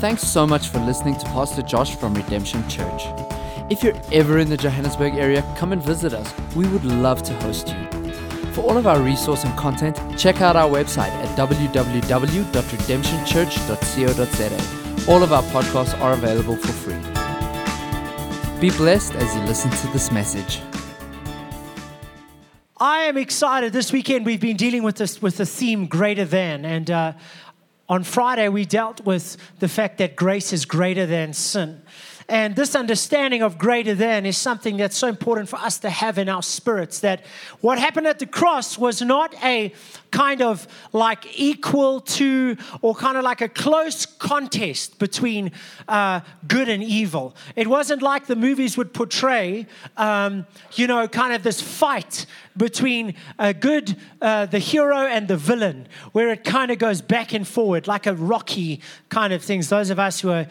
Thanks so much for listening to Pastor Josh from Redemption Church. If you're ever in the Johannesburg area, come and visit us. We would love to host you. For all of our resource and content, check out our website at www.redemptionchurch.co.za. All of our podcasts are available for free. Be blessed as you listen to this message. I am excited. This weekend we've been dealing with this with the theme greater than, and uh, on Friday we dealt with the fact that grace is greater than sin. And this understanding of greater than is something that's so important for us to have in our spirits. That what happened at the cross was not a kind of like equal to or kind of like a close contest between uh, good and evil. It wasn't like the movies would portray, um, you know, kind of this fight between a good, uh, the hero and the villain, where it kind of goes back and forward like a Rocky kind of things. Those of us who are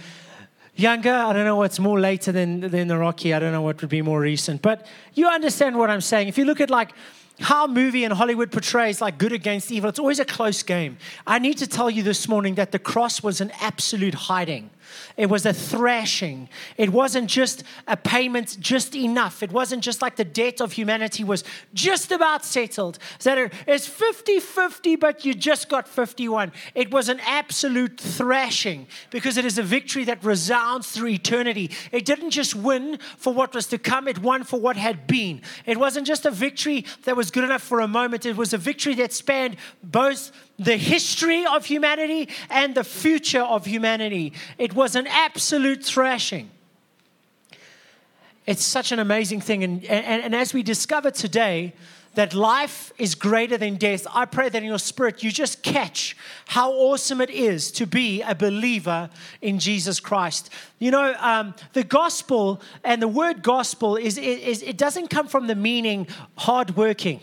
younger. I don't know what's more later than, than the Rocky. I don't know what would be more recent. But you understand what I'm saying. If you look at like how movie and Hollywood portrays like good against evil, it's always a close game. I need to tell you this morning that the cross was an absolute hiding. It was a thrashing. It wasn't just a payment just enough. It wasn't just like the debt of humanity was just about settled. It's 50 50, but you just got 51. It was an absolute thrashing because it is a victory that resounds through eternity. It didn't just win for what was to come, it won for what had been. It wasn't just a victory that was good enough for a moment, it was a victory that spanned both the history of humanity and the future of humanity. It was an absolute thrashing. It's such an amazing thing. And, and, and as we discover today, that life is greater than death. I pray that in your spirit you just catch how awesome it is to be a believer in Jesus Christ. You know, um, the gospel and the word gospel is, is it doesn't come from the meaning hardworking.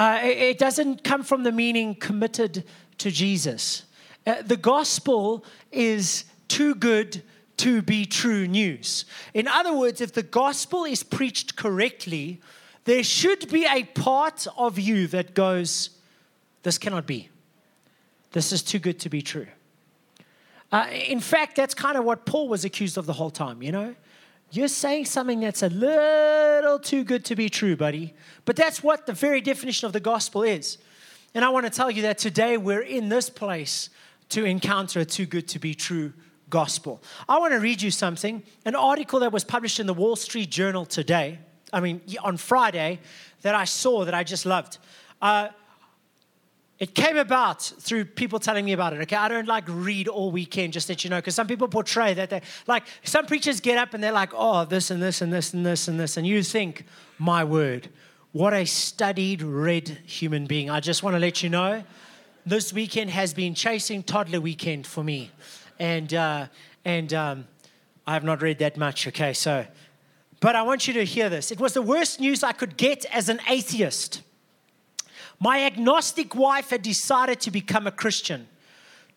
Uh, it doesn't come from the meaning committed to Jesus. Uh, the gospel is too good to be true news. In other words, if the gospel is preached correctly, there should be a part of you that goes, This cannot be. This is too good to be true. Uh, in fact, that's kind of what Paul was accused of the whole time, you know? You're saying something that's a little too good to be true, buddy. But that's what the very definition of the gospel is. And I want to tell you that today we're in this place to encounter a too good to be true gospel. I want to read you something, an article that was published in the Wall Street Journal today, I mean, on Friday, that I saw that I just loved. Uh, it came about through people telling me about it. Okay, I don't like read all weekend, just that you know, because some people portray that they like some preachers get up and they're like, oh, this and this and this and this and this, and you think, my word, what a studied, read human being. I just want to let you know, this weekend has been chasing toddler weekend for me, and uh, and um, I have not read that much. Okay, so, but I want you to hear this. It was the worst news I could get as an atheist. My agnostic wife had decided to become a Christian.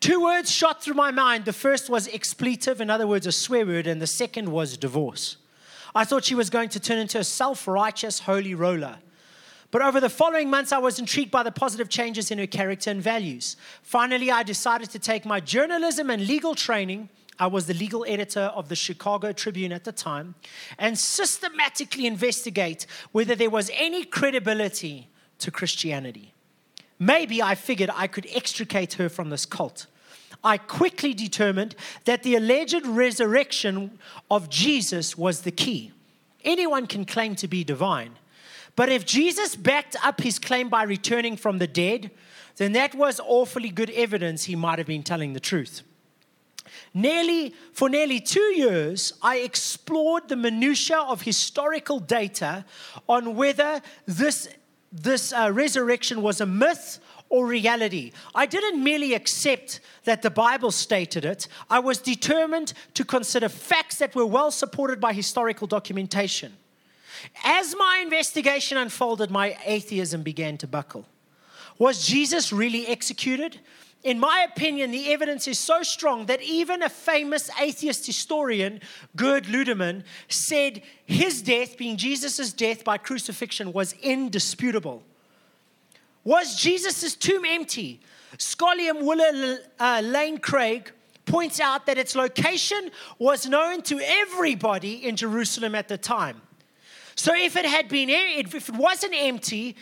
Two words shot through my mind. The first was expletive, in other words, a swear word, and the second was divorce. I thought she was going to turn into a self righteous holy roller. But over the following months, I was intrigued by the positive changes in her character and values. Finally, I decided to take my journalism and legal training. I was the legal editor of the Chicago Tribune at the time, and systematically investigate whether there was any credibility to Christianity. Maybe I figured I could extricate her from this cult. I quickly determined that the alleged resurrection of Jesus was the key. Anyone can claim to be divine, but if Jesus backed up his claim by returning from the dead, then that was awfully good evidence he might have been telling the truth. Nearly for nearly 2 years I explored the minutia of historical data on whether this this uh, resurrection was a myth or reality. I didn't merely accept that the Bible stated it, I was determined to consider facts that were well supported by historical documentation. As my investigation unfolded, my atheism began to buckle. Was Jesus really executed? In my opinion, the evidence is so strong that even a famous atheist historian, Gerd Ludemann, said his death, being Jesus' death by crucifixion, was indisputable. Was Jesus' tomb empty? Scholium William uh, Lane Craig points out that its location was known to everybody in Jerusalem at the time. So if it had been if it wasn't empty,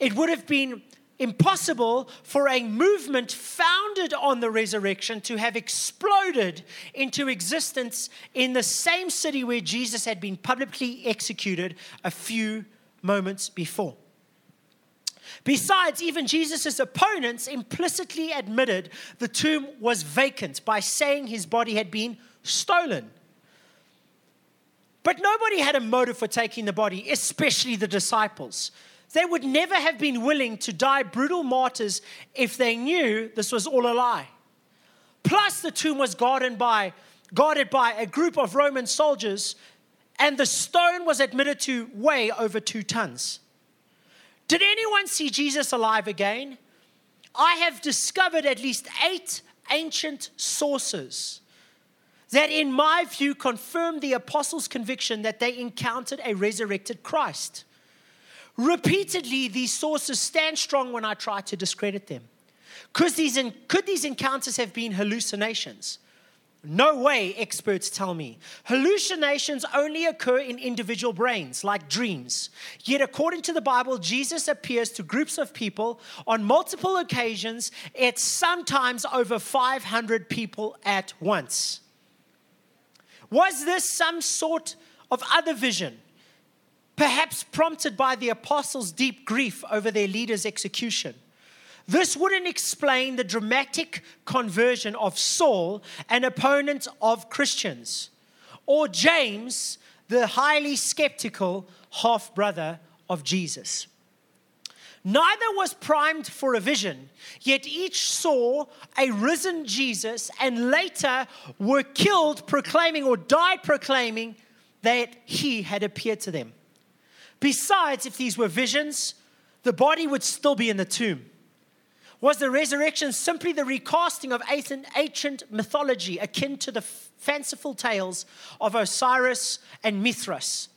it would have been impossible for a movement founded on the resurrection to have exploded into existence in the same city where Jesus had been publicly executed a few moments before. Besides, even Jesus' opponents implicitly admitted the tomb was vacant by saying his body had been stolen. But nobody had a motive for taking the body, especially the disciples. They would never have been willing to die brutal martyrs if they knew this was all a lie. Plus, the tomb was guarded by, guarded by a group of Roman soldiers, and the stone was admitted to weigh over two tons. Did anyone see Jesus alive again? I have discovered at least eight ancient sources that, in my view, confirm the apostles' conviction that they encountered a resurrected Christ. Repeatedly, these sources stand strong when I try to discredit them. Could these, could these encounters have been hallucinations? No way, experts tell me. Hallucinations only occur in individual brains, like dreams. Yet, according to the Bible, Jesus appears to groups of people on multiple occasions, at sometimes over 500 people at once. Was this some sort of other vision? Perhaps prompted by the apostles' deep grief over their leader's execution. This wouldn't explain the dramatic conversion of Saul, an opponent of Christians, or James, the highly skeptical half brother of Jesus. Neither was primed for a vision, yet each saw a risen Jesus and later were killed proclaiming or died proclaiming that he had appeared to them. Besides, if these were visions, the body would still be in the tomb. Was the resurrection simply the recasting of ancient mythology akin to the fanciful tales of Osiris and Mithras?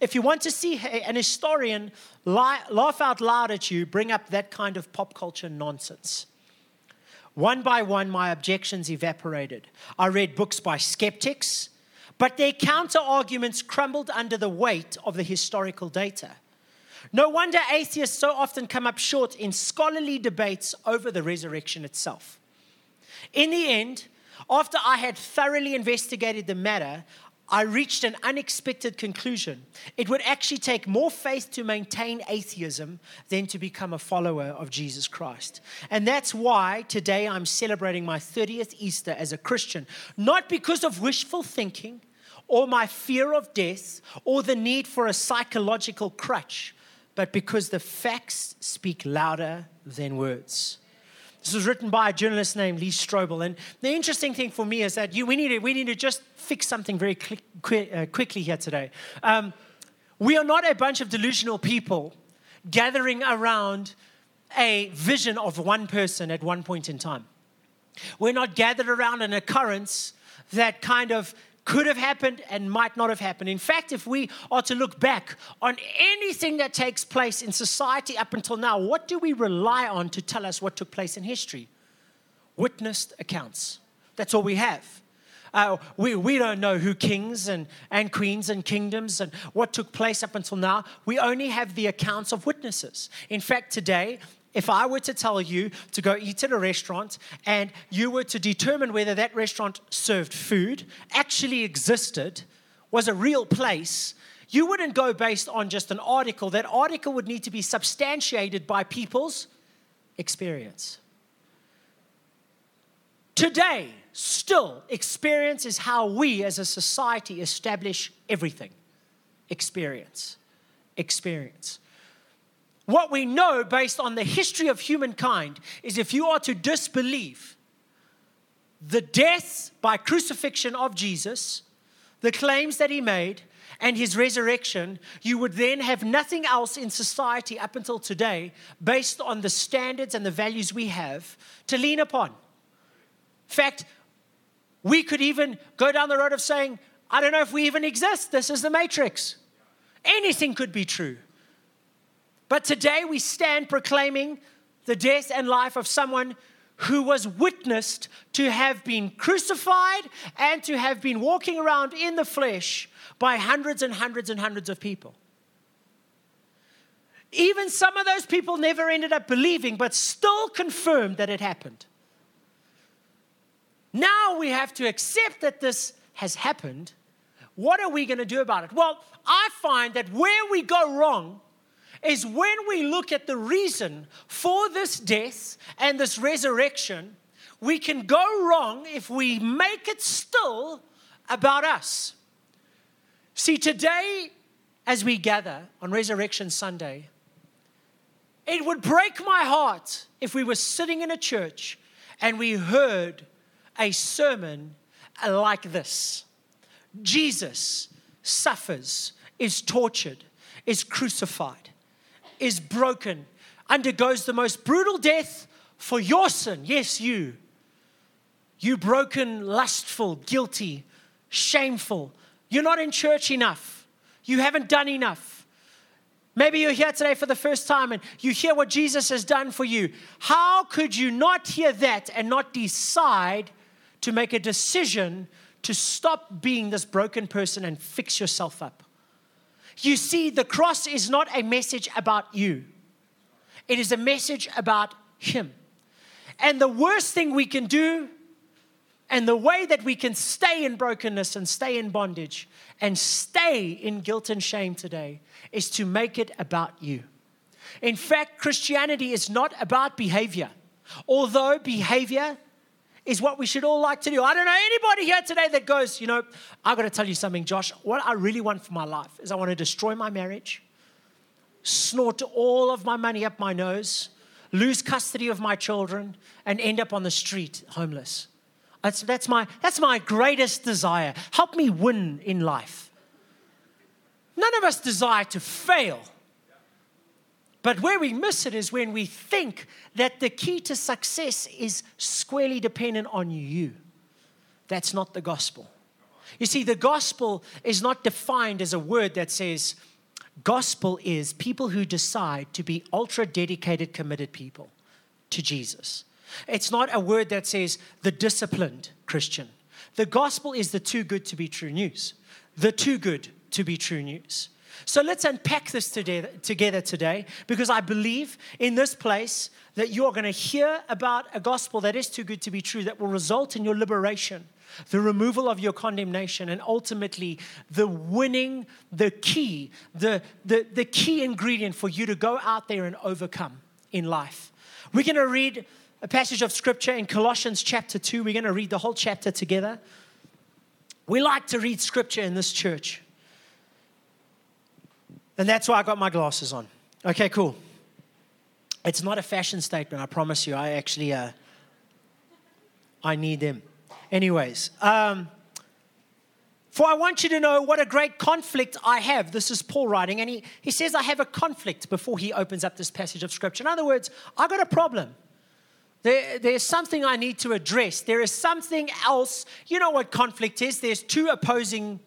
If you want to see an historian laugh out loud at you, bring up that kind of pop culture nonsense. One by one, my objections evaporated. I read books by skeptics, but their counter arguments crumbled under the weight of the historical data. No wonder atheists so often come up short in scholarly debates over the resurrection itself. In the end, after I had thoroughly investigated the matter, I reached an unexpected conclusion. It would actually take more faith to maintain atheism than to become a follower of Jesus Christ. And that's why today I'm celebrating my 30th Easter as a Christian, not because of wishful thinking or my fear of death or the need for a psychological crutch, but because the facts speak louder than words. This was written by a journalist named Lee Strobel. And the interesting thing for me is that you, we, need to, we need to just fix something very quick, uh, quickly here today. Um, we are not a bunch of delusional people gathering around a vision of one person at one point in time. We're not gathered around an occurrence that kind of could have happened and might not have happened. In fact, if we are to look back on anything that takes place in society up until now, what do we rely on to tell us what took place in history? Witnessed accounts. That's all we have. Uh, we, we don't know who kings and, and queens and kingdoms and what took place up until now. We only have the accounts of witnesses. In fact, today, if I were to tell you to go eat at a restaurant and you were to determine whether that restaurant served food, actually existed, was a real place, you wouldn't go based on just an article. That article would need to be substantiated by people's experience. Today, still, experience is how we as a society establish everything. Experience. Experience. What we know based on the history of humankind is if you are to disbelieve the death by crucifixion of Jesus, the claims that he made, and his resurrection, you would then have nothing else in society up until today based on the standards and the values we have to lean upon. In fact, we could even go down the road of saying, I don't know if we even exist. This is the matrix. Anything could be true. But today we stand proclaiming the death and life of someone who was witnessed to have been crucified and to have been walking around in the flesh by hundreds and hundreds and hundreds of people. Even some of those people never ended up believing, but still confirmed that it happened. Now we have to accept that this has happened. What are we going to do about it? Well, I find that where we go wrong is when we look at the reason for this death and this resurrection, we can go wrong if we make it still about us. See, today, as we gather on Resurrection Sunday, it would break my heart if we were sitting in a church and we heard a sermon like this Jesus suffers, is tortured, is crucified, is broken, undergoes the most brutal death for your sin. Yes, you. You broken, lustful, guilty, shameful. You're not in church enough. You haven't done enough. Maybe you're here today for the first time and you hear what Jesus has done for you. How could you not hear that and not decide to make a decision to stop being this broken person and fix yourself up? You see, the cross is not a message about you, it is a message about Him. And the worst thing we can do, and the way that we can stay in brokenness and stay in bondage and stay in guilt and shame today, is to make it about you. In fact, Christianity is not about behavior, although behavior is what we should all like to do. I don't know anybody here today that goes, you know, I've got to tell you something, Josh. What I really want for my life is I want to destroy my marriage, snort all of my money up my nose, lose custody of my children, and end up on the street homeless. That's, that's, my, that's my greatest desire. Help me win in life. None of us desire to fail. But where we miss it is when we think that the key to success is squarely dependent on you. That's not the gospel. You see, the gospel is not defined as a word that says, gospel is people who decide to be ultra dedicated, committed people to Jesus. It's not a word that says the disciplined Christian. The gospel is the too good to be true news. The too good to be true news. So let's unpack this today, together today because I believe in this place that you're going to hear about a gospel that is too good to be true that will result in your liberation, the removal of your condemnation, and ultimately the winning, the key, the, the, the key ingredient for you to go out there and overcome in life. We're going to read a passage of scripture in Colossians chapter 2. We're going to read the whole chapter together. We like to read scripture in this church. And that's why I got my glasses on. Okay, cool. It's not a fashion statement, I promise you. I actually, uh, I need them. Anyways, um, for I want you to know what a great conflict I have. This is Paul writing, and he, he says, I have a conflict before he opens up this passage of scripture. In other words, I got a problem. There, there's something I need to address. There is something else. You know what conflict is? There's two opposing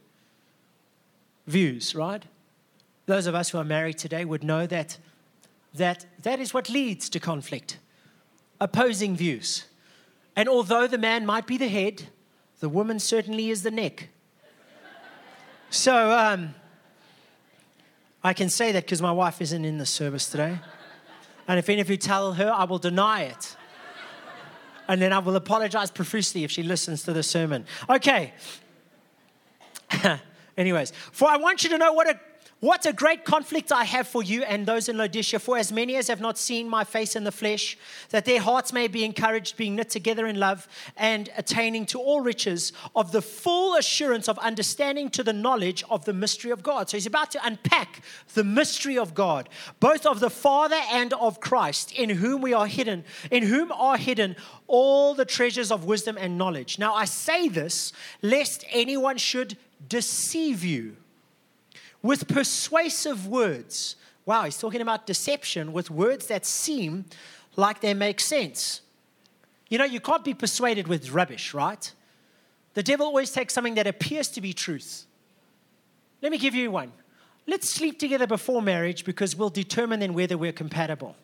views, right? Those of us who are married today would know that that, that is what leads to conflict opposing views. And although the man might be the head, the woman certainly is the neck. So um, I can say that because my wife isn't in the service today. And if any of you tell her, I will deny it. And then I will apologize profusely if she listens to the sermon. Okay. Anyways, for I want you to know what a what a great conflict I have for you and those in Laodicea, for as many as have not seen my face in the flesh, that their hearts may be encouraged, being knit together in love, and attaining to all riches of the full assurance of understanding to the knowledge of the mystery of God. So he's about to unpack the mystery of God, both of the Father and of Christ, in whom we are hidden, in whom are hidden all the treasures of wisdom and knowledge. Now I say this lest anyone should deceive you with persuasive words. Wow, he's talking about deception with words that seem like they make sense. You know, you can't be persuaded with rubbish, right? The devil always takes something that appears to be truth. Let me give you one. Let's sleep together before marriage because we'll determine then whether we're compatible.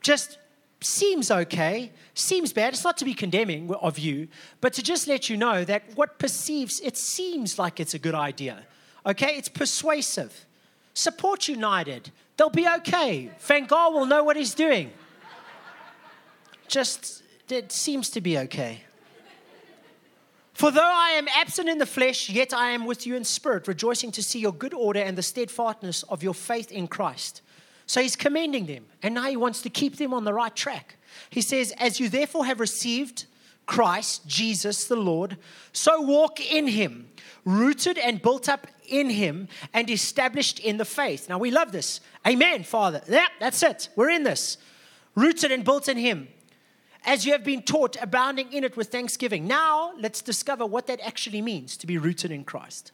Just seems okay, seems bad. It's not to be condemning of you, but to just let you know that what perceives, it seems like it's a good idea. Okay? It's persuasive. Support United. They'll be okay. Van Gaal will know what he's doing. Just, it seems to be okay. For though I am absent in the flesh, yet I am with you in spirit, rejoicing to see your good order and the steadfastness of your faith in Christ. So he's commending them, and now he wants to keep them on the right track. He says, As you therefore have received Christ, Jesus the Lord, so walk in him, rooted and built up in him, and established in the faith. Now we love this. Amen, Father. Yeah, that's it. We're in this. Rooted and built in him as you have been taught, abounding in it with thanksgiving. Now, let's discover what that actually means to be rooted in Christ.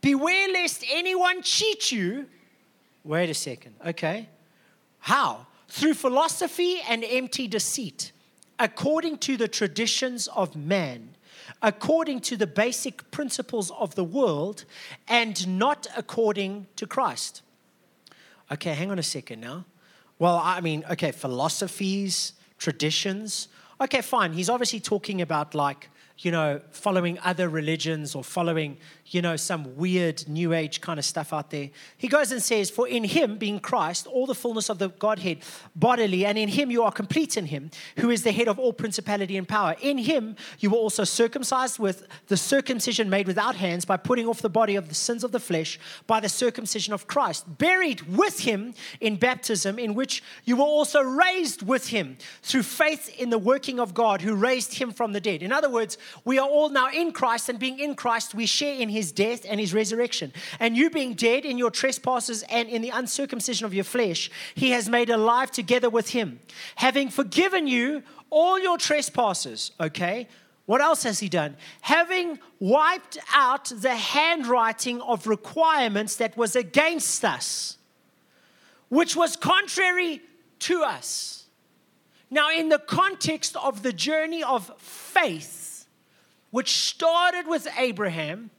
Beware lest anyone cheat you. Wait a second, okay? How? Through philosophy and empty deceit, according to the traditions of man, according to the basic principles of the world, and not according to Christ. Okay, hang on a second now. Well, I mean, okay, philosophies, traditions. Okay, fine. He's obviously talking about like you know, following other religions or following, you know, some weird new age kind of stuff out there. He goes and says, For in him, being Christ, all the fullness of the Godhead bodily, and in him you are complete in him, who is the head of all principality and power. In him you were also circumcised with the circumcision made without hands by putting off the body of the sins of the flesh by the circumcision of Christ, buried with him in baptism, in which you were also raised with him through faith in the working of God who raised him from the dead. In other words, we are all now in Christ, and being in Christ, we share in his death and his resurrection. And you being dead in your trespasses and in the uncircumcision of your flesh, he has made alive together with him, having forgiven you all your trespasses. Okay? What else has he done? Having wiped out the handwriting of requirements that was against us, which was contrary to us. Now, in the context of the journey of faith, which started with Abraham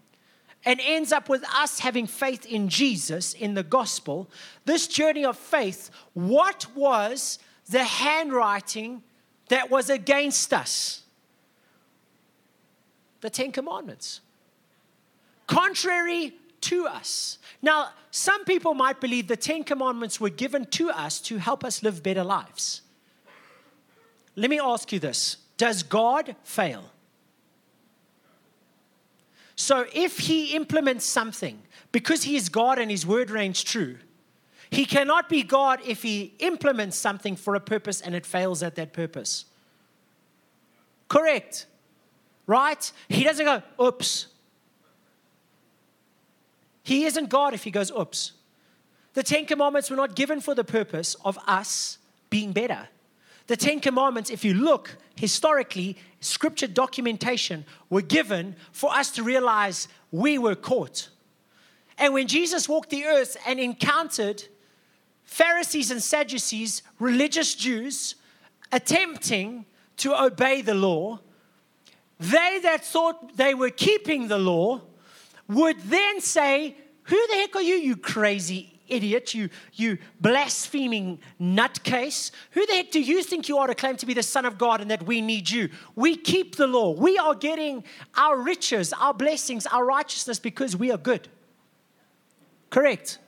and ends up with us having faith in Jesus in the gospel, this journey of faith, what was the handwriting that was against us? The Ten Commandments. Contrary to us. Now, some people might believe the Ten Commandments were given to us to help us live better lives. Let me ask you this Does God fail? So if he implements something, because he is God and his word reigns true, he cannot be God if he implements something for a purpose and it fails at that purpose. Correct. Right? He doesn't go, oops. He isn't God if he goes, oops. The Ten Commandments were not given for the purpose of us being better. The Ten Commandments, if you look historically, scripture documentation were given for us to realize we were caught. And when Jesus walked the earth and encountered Pharisees and Sadducees, religious Jews, attempting to obey the law, they that thought they were keeping the law would then say, Who the heck are you, you crazy idiot, you, you blaspheming nutcase. Who the heck do you think you are to claim to be the Son of God and that we need you? We keep the law. We are getting our riches, our blessings, our righteousness because we are good. Correct.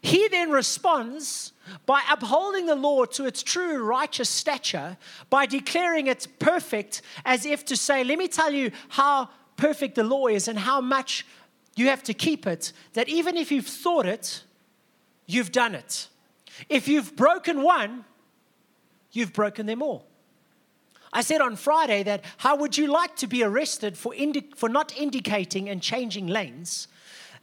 He then responds by upholding the law to its true righteous stature, by declaring it perfect, as if to say, Let me tell you how perfect the law is and how much you have to keep it, that even if you've thought it, you've done it. If you've broken one, you've broken them all. I said on Friday that how would you like to be arrested for, indi- for not indicating and changing lanes?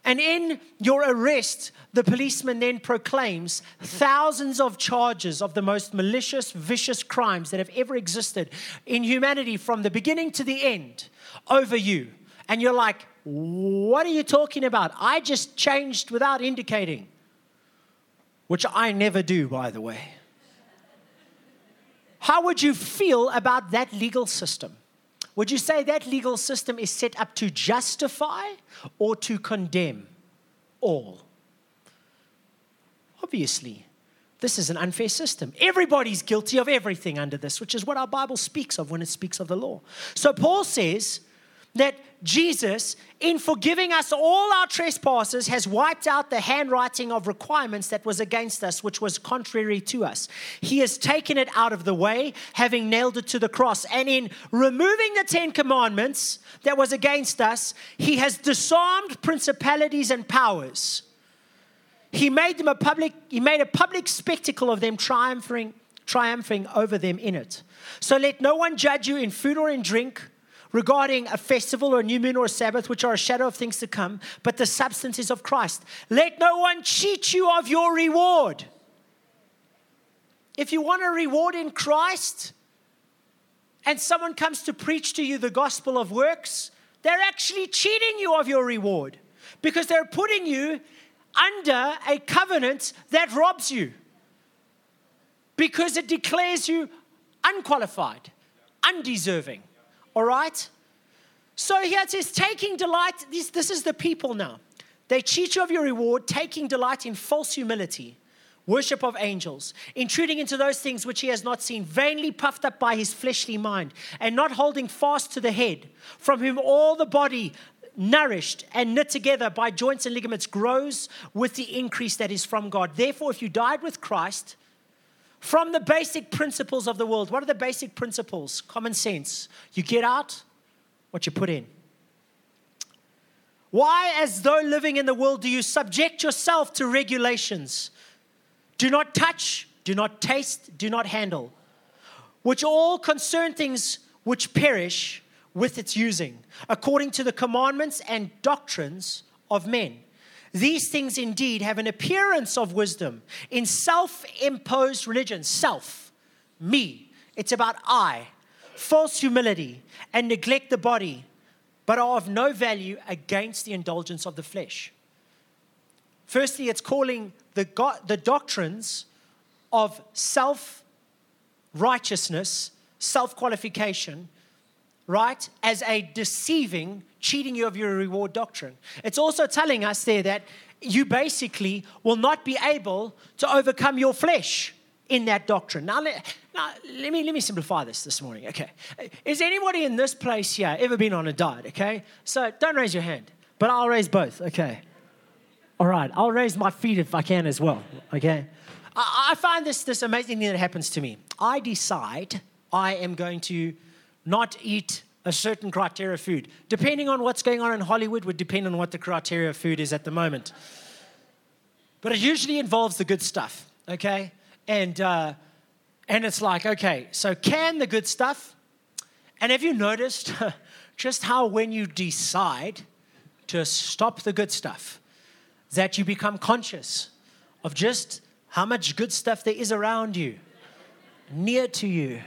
And in your arrest, the policeman then proclaims thousands of charges of the most malicious, vicious crimes that have ever existed in humanity from the beginning to the end over you. And you're like, what are you talking about? I just changed without indicating which I never do, by the way. How would you feel about that legal system? Would you say that legal system is set up to justify or to condemn all? Obviously, This is an unfair system. Everybody's guilty of everything under this, which is what our Bible speaks of when it speaks of the law. So Paul says that Jesus, in forgiving us all our trespasses, has wiped out the handwriting of requirements that was against us, which was contrary to us. He has taken it out of the way, having nailed it to the cross. And in removing the Ten Commandments that was against us, he has disarmed principalities and powers. He made them a public, he made a public spectacle of them triumphing, triumphing over them in it. So let no one judge you in food or in drink regarding a festival or a new moon or a Sabbath, which are a shadow of things to come, but the substance is of Christ. Let no one cheat you of your reward. If you want a reward in Christ and someone comes to preach to you the gospel of works, they're actually cheating you of your reward because they're putting you under a covenant that robs you because it declares you unqualified, undeserving. All right? So here it says, taking delight, this, this is the people now. They cheat you of your reward, taking delight in false humility, worship of angels, intruding into those things which he has not seen, vainly puffed up by his fleshly mind, and not holding fast to the head, from whom all the body, nourished and knit together by joints and ligaments, grows with the increase that is from God. Therefore, if you died with Christ, from the basic principles of the world. What are the basic principles? Common sense. You get out what you put in. Why, as though living in the world, do you subject yourself to regulations? Do not touch, do not taste, do not handle, which all concern things which perish with its using, according to the commandments and doctrines of men. These things indeed have an appearance of wisdom in self imposed religion. Self, me. It's about I, false humility, and neglect the body, but are of no value against the indulgence of the flesh. Firstly, it's calling the, the doctrines of self righteousness, self qualification, right, as a deceiving, cheating you of your reward doctrine. It's also telling us there that you basically will not be able to overcome your flesh in that doctrine. Now, let, now, let, me, let me simplify this this morning, okay? Is anybody in this place here ever been on a diet, okay? So don't raise your hand, but I'll raise both, okay? All right, I'll raise my feet if I can as well, okay? I, I find this, this amazing thing that happens to me. I decide I am going to not eat a certain criteria food. Depending on what's going on in Hollywood, would depend on what the criteria food is at the moment. But it usually involves the good stuff, okay? And, uh, and it's like, okay, so can the good stuff. And have you noticed just how when you decide to stop the good stuff, that you become conscious of just how much good stuff there is around you, near to you,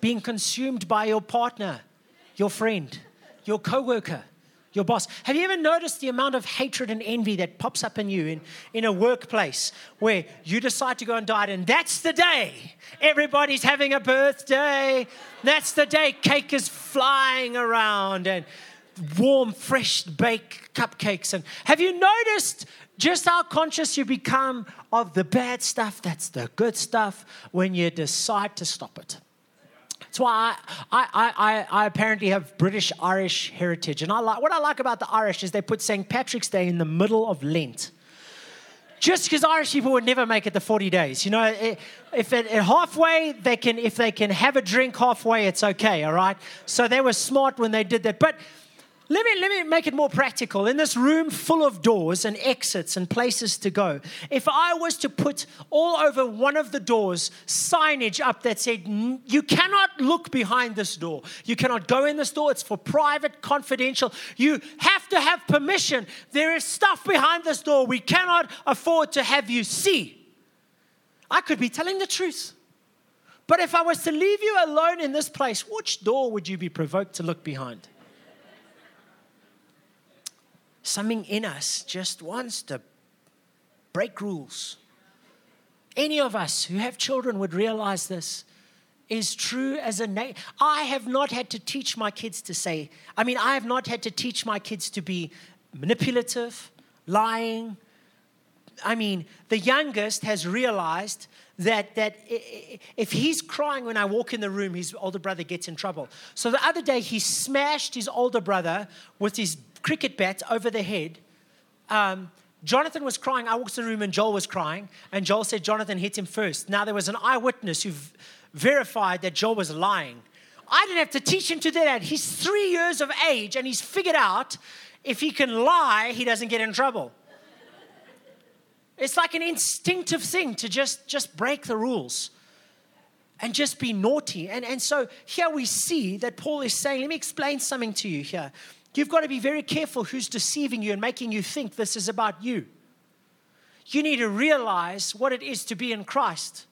being consumed by your partner, your friend, your coworker, your boss. Have you ever noticed the amount of hatred and envy that pops up in you in, in a workplace where you decide to go and diet, and that's the day everybody's having a birthday? That's the day cake is flying around and warm, fresh baked cupcakes. And have you noticed just how conscious you become of the bad stuff? That's the good stuff when you decide to stop it. That's why I, I, I, I, apparently have British Irish heritage. And I like, what I like about the Irish is they put St. Patrick's Day in the middle of Lent. Just because Irish people would never make it the 40 days. You know, if it, halfway, they can, if they can have a drink halfway, it's okay, all right? So they were smart when they did that. But let me, let me make it more practical. In this room full of doors and exits and places to go, if I was to put all over one of the doors signage up that said, You cannot look behind this door, you cannot go in this door, it's for private, confidential, you have to have permission. There is stuff behind this door we cannot afford to have you see. I could be telling the truth. But if I was to leave you alone in this place, which door would you be provoked to look behind? Something in us just wants to break rules. Any of us who have children would realize this is true as a na- I have not had to teach my kids to say, I mean, I have not had to teach my kids to be manipulative, lying, I mean, the youngest has realized that, that if he's crying when I walk in the room, his older brother gets in trouble. So the other day, he smashed his older brother with his cricket bat over the head. Um, Jonathan was crying. I walked in the room and Joel was crying. And Joel said Jonathan hit him first. Now, there was an eyewitness who v- verified that Joel was lying. I didn't have to teach him to do that. He's three years of age and he's figured out if he can lie, he doesn't get in trouble. It's like an instinctive thing to just, just break the rules and just be naughty. And, and so here we see that Paul is saying, let me explain something to you here. You've got to be very careful who's deceiving you and making you think this is about you. You need to realize what it is to be in Christ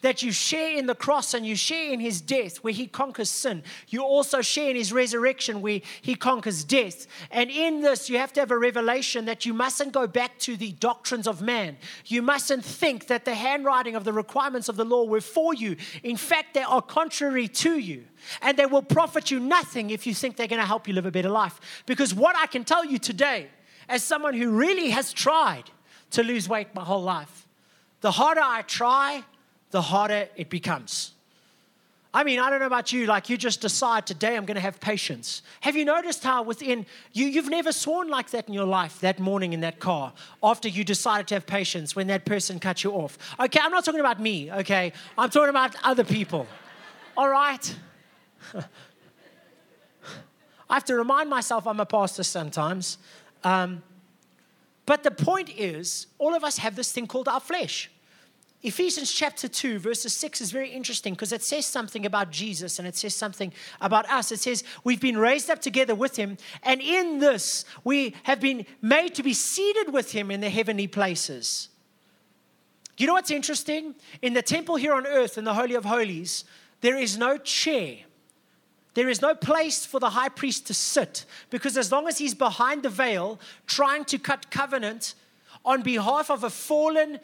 that you share in the cross and you share in his death where he conquers sin. You also share in his resurrection where he conquers death. And in this, you have to have a revelation that you mustn't go back to the doctrines of man. You mustn't think that the handwriting of the requirements of the law were for you. In fact, they are contrary to you. And they will profit you nothing if you think they're going to help you live a better life. Because what I can tell you today, as someone who really has tried to lose weight my whole life, the harder I try, the harder it becomes. I mean, I don't know about you, like you just decide today I'm going to have patience. Have you noticed how within you, you've never sworn like that in your life that morning in that car after you decided to have patience when that person cut you off? Okay, I'm not talking about me, okay? I'm talking about other people. All right? I have to remind myself I'm a pastor sometimes. Um, but the point is, all of us have this thing called our flesh. Ephesians chapter 2, verses 6 is very interesting because it says something about Jesus and it says something about us. It says, We've been raised up together with him, and in this we have been made to be seated with him in the heavenly places. You know what's interesting? In the temple here on earth, in the Holy of Holies, there is no chair. There is no place for the high priest to sit because as long as he's behind the veil trying to cut covenant on behalf of a fallen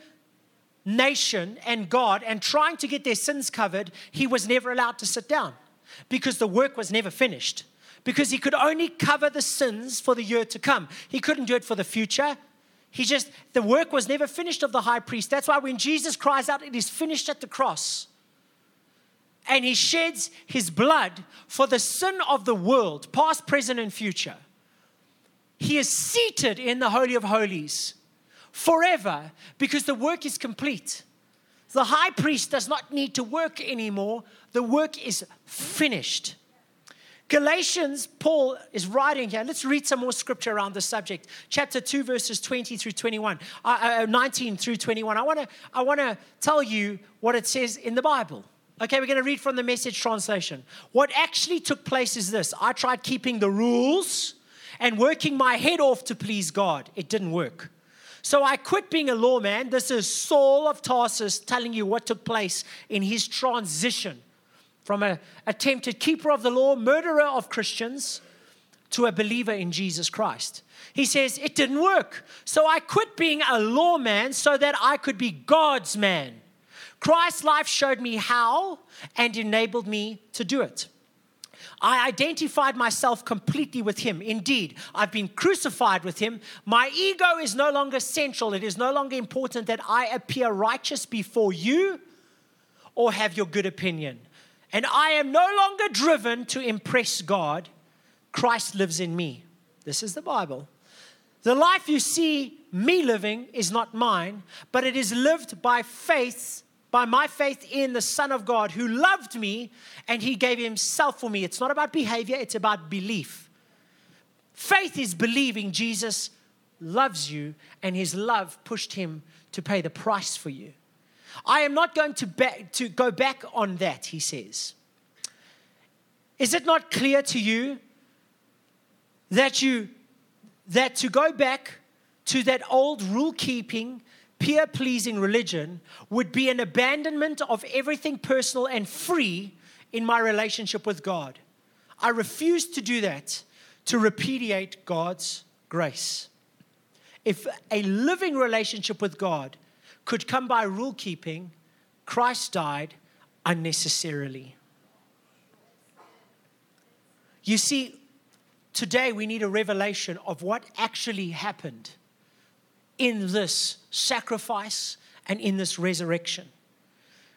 nation and God and trying to get their sins covered, he was never allowed to sit down because the work was never finished. Because he could only cover the sins for the year to come. He couldn't do it for the future. He just, the work was never finished of the high priest. That's why when Jesus cries out, it is finished at the cross. And he sheds his blood for the sin of the world, past, present, and future. He is seated in the Holy of Holies forever because the work is complete. The high priest does not need to work anymore, the work is finished. Galatians, Paul is writing here. Let's read some more scripture around the subject. Chapter 2, verses 20 through 21, uh, uh, 19 through 21. I want to I wanna tell you what it says in the Bible. Okay, we're going to read from the message translation. What actually took place is this I tried keeping the rules and working my head off to please God. It didn't work. So I quit being a lawman. This is Saul of Tarsus telling you what took place in his transition from an attempted keeper of the law, murderer of Christians, to a believer in Jesus Christ. He says, It didn't work. So I quit being a lawman so that I could be God's man. Christ's life showed me how and enabled me to do it. I identified myself completely with him. Indeed, I've been crucified with him. My ego is no longer central. It is no longer important that I appear righteous before you or have your good opinion. And I am no longer driven to impress God. Christ lives in me. This is the Bible. The life you see me living is not mine, but it is lived by faith by my faith in the Son of God who loved me and he gave himself for me. It's not about behavior, it's about belief. Faith is believing Jesus loves you and his love pushed him to pay the price for you. I am not going to, to go back on that, he says. Is it not clear to you that you that to go back to that old rule keeping peer pleasing religion would be an abandonment of everything personal and free in my relationship with God. I refuse to do that to repudiate God's grace. If a living relationship with God could come by rule keeping, Christ died unnecessarily. You see, today we need a revelation of what actually happened in this sacrifice and in this resurrection.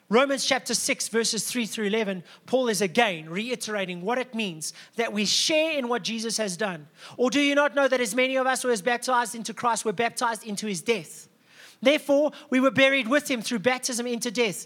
Romans chapter 6, verses 3 through 11, Paul is again reiterating what it means that we share in what Jesus has done. Or do you not know that as many of us who was baptized into Christ were baptized into his death? Therefore, we were buried with him through baptism into death.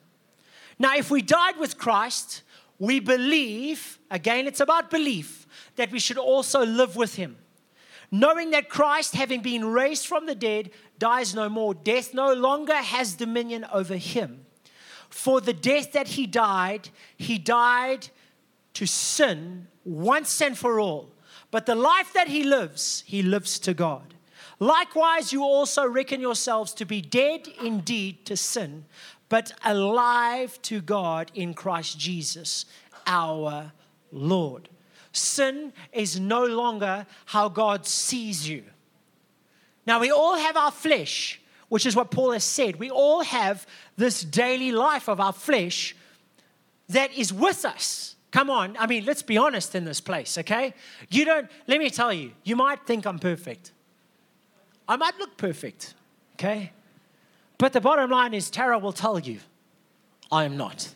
Now, if we died with Christ, we believe, again, it's about belief, that we should also live with him. Knowing that Christ, having been raised from the dead, dies no more, death no longer has dominion over him. For the death that he died, he died to sin once and for all. But the life that he lives, he lives to God. Likewise, you also reckon yourselves to be dead indeed to sin, but alive to God in Christ Jesus, our Lord. Sin is no longer how God sees you. Now, we all have our flesh, which is what Paul has said. We all have this daily life of our flesh that is with us. Come on, I mean, let's be honest in this place, okay? You don't, let me tell you, you might think I'm perfect. I might look perfect, okay? But the bottom line is, Tara will tell you, I am not.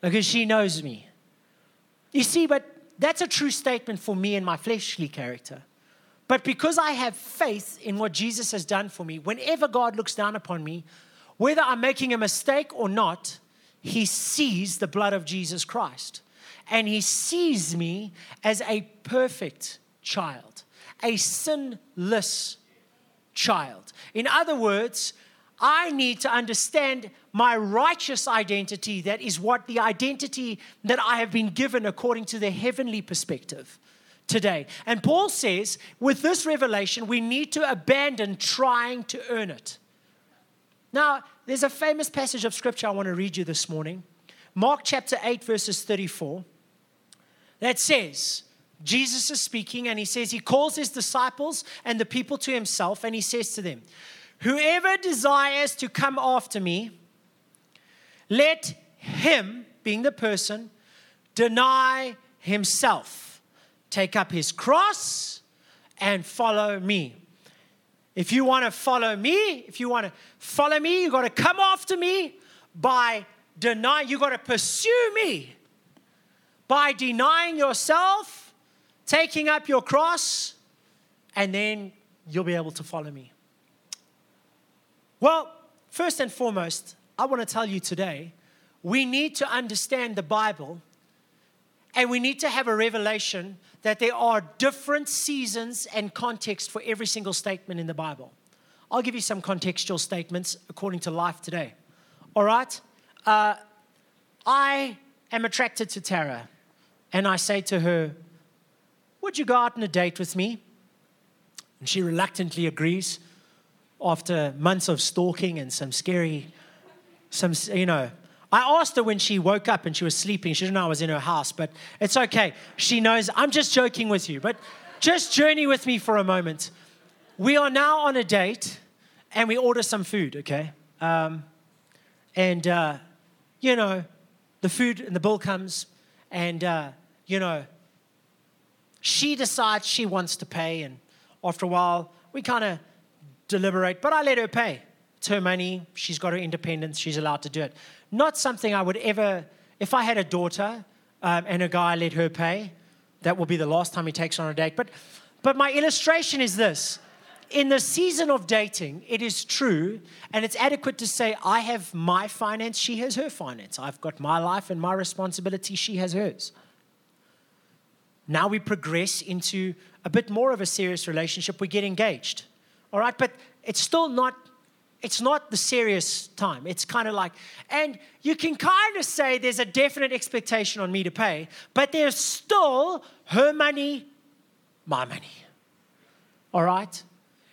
Because she knows me. You see, but that's a true statement for me and my fleshly character. But because I have faith in what Jesus has done for me, whenever God looks down upon me, whether I'm making a mistake or not, he sees the blood of Jesus Christ. And he sees me as a perfect child, a sinless child. In other words, I need to understand my righteous identity. That is what the identity that I have been given according to the heavenly perspective today. And Paul says, with this revelation, we need to abandon trying to earn it. Now, there's a famous passage of scripture I want to read you this morning Mark chapter 8, verses 34, that says, Jesus is speaking and he says, He calls his disciples and the people to himself, and he says to them, Whoever desires to come after me, let him, being the person, deny himself take up his cross and follow me. If you want to follow me, if you want to follow me, you got to come after me by denying, you got to pursue me by denying yourself, taking up your cross, and then you'll be able to follow me. Well, first and foremost, I want to tell you today we need to understand the Bible and we need to have a revelation that there are different seasons and context for every single statement in the Bible. I'll give you some contextual statements according to life today. All right? Uh, I am attracted to Tara, and I say to her, Would you go out on a date with me? And she reluctantly agrees after months of stalking and some scary, some, you know, I asked her when she woke up and she was sleeping. She didn't know I was in her house, but it's okay. She knows I'm just joking with you, but just journey with me for a moment. We are now on a date and we order some food, okay? Um, and, uh, you know, the food and the bill comes, and, uh, you know, she decides she wants to pay, and after a while, we kind of deliberate, but I let her pay. It's her money. She's got her independence. She's allowed to do it. Not something I would ever, if I had a daughter um, and a guy let her pay, that will be the last time he takes on a date. But, but my illustration is this. In the season of dating, it is true and it's adequate to say, I have my finance, she has her finance. I've got my life and my responsibility, she has hers. Now we progress into a bit more of a serious relationship, we get engaged. All right, but it's still not it's not the serious time. It's kind of like, and you can kind of say there's a definite expectation on me to pay, but there's still her money, my money. All right?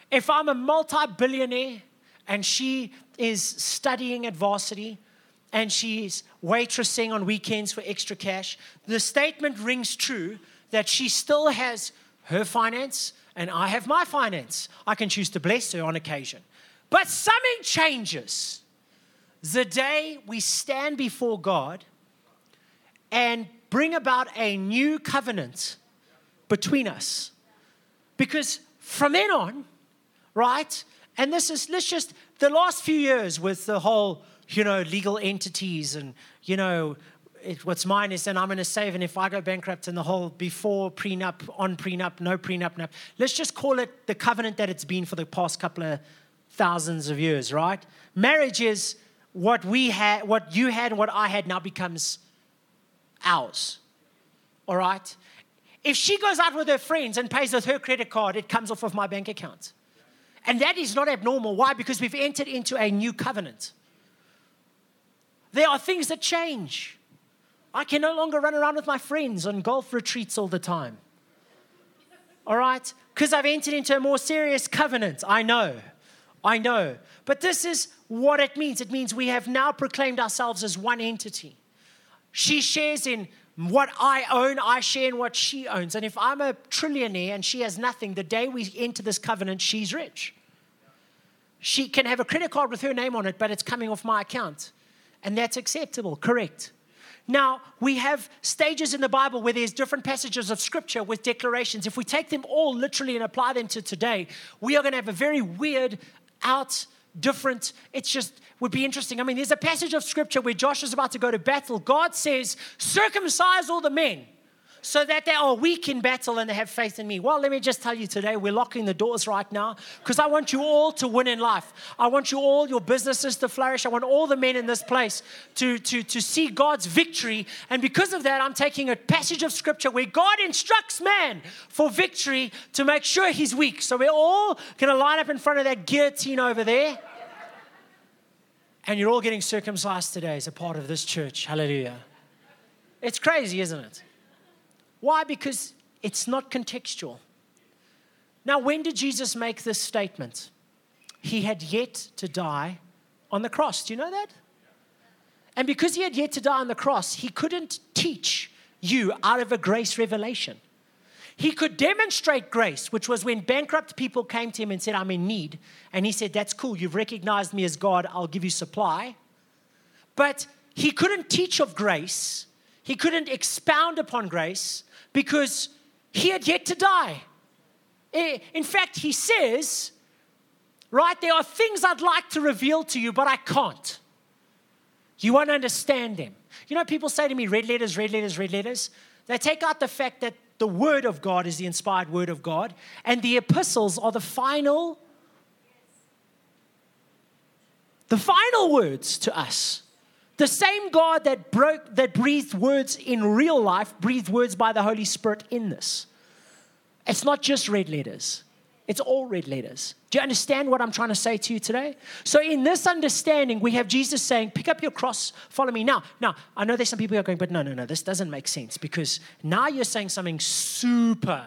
If I'm a multi billionaire and she is studying at varsity and she's waitressing on weekends for extra cash, the statement rings true that she still has her finance and I have my finance. I can choose to bless her on occasion. But something changes the day we stand before God and bring about a new covenant between us. Because from then on, right, and this is, let's just, the last few years with the whole, you know, legal entities and, you know, it, what's mine is then I'm going to save, and if I go bankrupt and the whole before prenup, on prenup, no prenup, no, let's just call it the covenant that it's been for the past couple of thousands of years, right? Marriage is what we had, what you had, and what I had now becomes ours. All right? If she goes out with her friends and pays with her credit card, it comes off of my bank account. And that is not abnormal. Why? Because we've entered into a new covenant. There are things that change. I can no longer run around with my friends on golf retreats all the time. All right? Because I've entered into a more serious covenant. I know. I know. But this is what it means it means we have now proclaimed ourselves as one entity. She shares in what I own, I share in what she owns. And if I'm a trillionaire and she has nothing, the day we enter this covenant, she's rich. She can have a credit card with her name on it, but it's coming off my account. And that's acceptable, correct? Now, we have stages in the Bible where there's different passages of scripture with declarations. If we take them all literally and apply them to today, we are going to have a very weird, out, different. It's just would be interesting. I mean, there's a passage of scripture where Josh is about to go to battle. God says, circumcise all the men so that they oh, are weak in battle and they have faith in me. Well, let me just tell you today, we're locking the doors right now because I want you all to win in life. I want you all, your businesses to flourish. I want all the men in this place to, to, to see God's victory. And because of that, I'm taking a passage of scripture where God instructs man for victory to make sure he's weak. So we're all going to line up in front of that guillotine over there. And you're all getting circumcised today as a part of this church. Hallelujah. It's crazy, isn't it? Why? Because it's not contextual. Now, when did Jesus make this statement? He had yet to die on the cross. Do you know that? And because he had yet to die on the cross, he couldn't teach you out of a grace revelation. He could demonstrate grace, which was when bankrupt people came to him and said, I'm in need. And he said, That's cool. You've recognized me as God. I'll give you supply. But he couldn't teach of grace, he couldn't expound upon grace because he had yet to die. In fact, he says, right, there are things I'd like to reveal to you, but I can't. You won't understand them. You know, people say to me, red letters, red letters, red letters. They take out the fact that the Word of God is the inspired Word of God, and the epistles are the final, the final words to us. The same God that broke that breathed words in real life breathed words by the Holy Spirit in this. It's not just red letters. It's all red letters. Do you understand what I'm trying to say to you today? So, in this understanding, we have Jesus saying, Pick up your cross, follow me. Now, now, I know there's some people who are going, But no, no, no, this doesn't make sense because now you're saying something super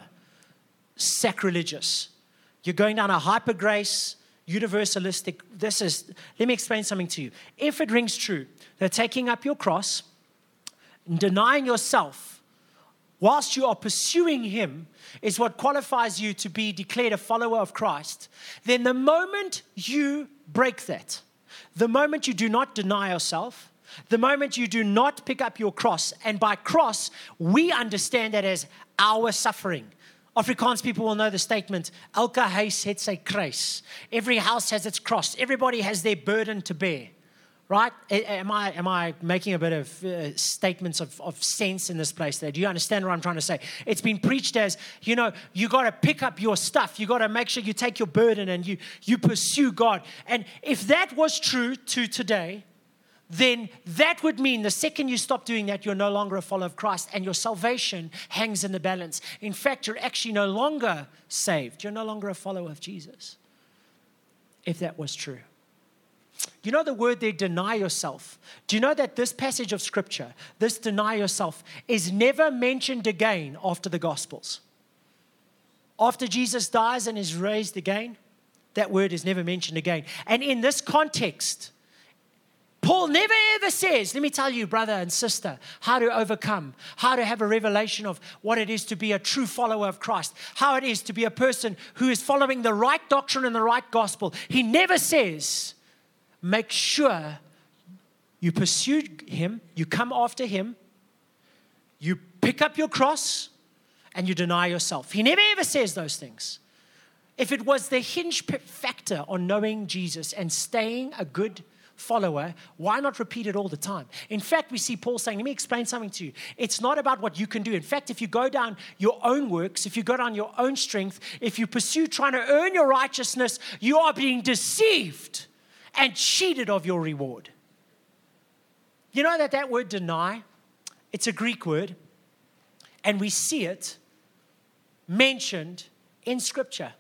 sacrilegious. You're going down a hyper grace, universalistic. This is, let me explain something to you. If it rings true that taking up your cross and denying yourself whilst you are pursuing Him is what qualifies you to be declared a follower of Christ, then the moment you break that, the moment you do not deny yourself, the moment you do not pick up your cross, and by cross, we understand that as our suffering. Afrikaans people will know the statement, Elke huis het sy kruis. Every house has its cross. Everybody has their burden to bear. Right? Am I, am I making a bit of uh, statements of, of sense in this place there? Do you understand what I'm trying to say? It's been preached as, you know, you got to pick up your stuff. You got to make sure you take your burden and you, you pursue God. And if that was true to today, then that would mean the second you stop doing that, you're no longer a follower of Christ and your salvation hangs in the balance. In fact, you're actually no longer saved. You're no longer a follower of Jesus. If that was true. You know the word there, deny yourself. Do you know that this passage of scripture, this deny yourself, is never mentioned again after the Gospels? After Jesus dies and is raised again, that word is never mentioned again. And in this context, Paul never ever says, let me tell you, brother and sister, how to overcome, how to have a revelation of what it is to be a true follower of Christ, how it is to be a person who is following the right doctrine and the right gospel. He never says, make sure you pursue him, you come after him, you pick up your cross, and you deny yourself. He never ever says those things. If it was the hinge factor on knowing Jesus and staying a good follower, why not repeat it all the time? In fact, we see Paul saying, Let me explain something to you. It's not about what you can do. In fact, if you go down your own works, if you go down your own strength, if you pursue trying to earn your righteousness, you are being deceived and cheated of your reward. You know that that word deny, it's a Greek word, and we see it mentioned in Scripture.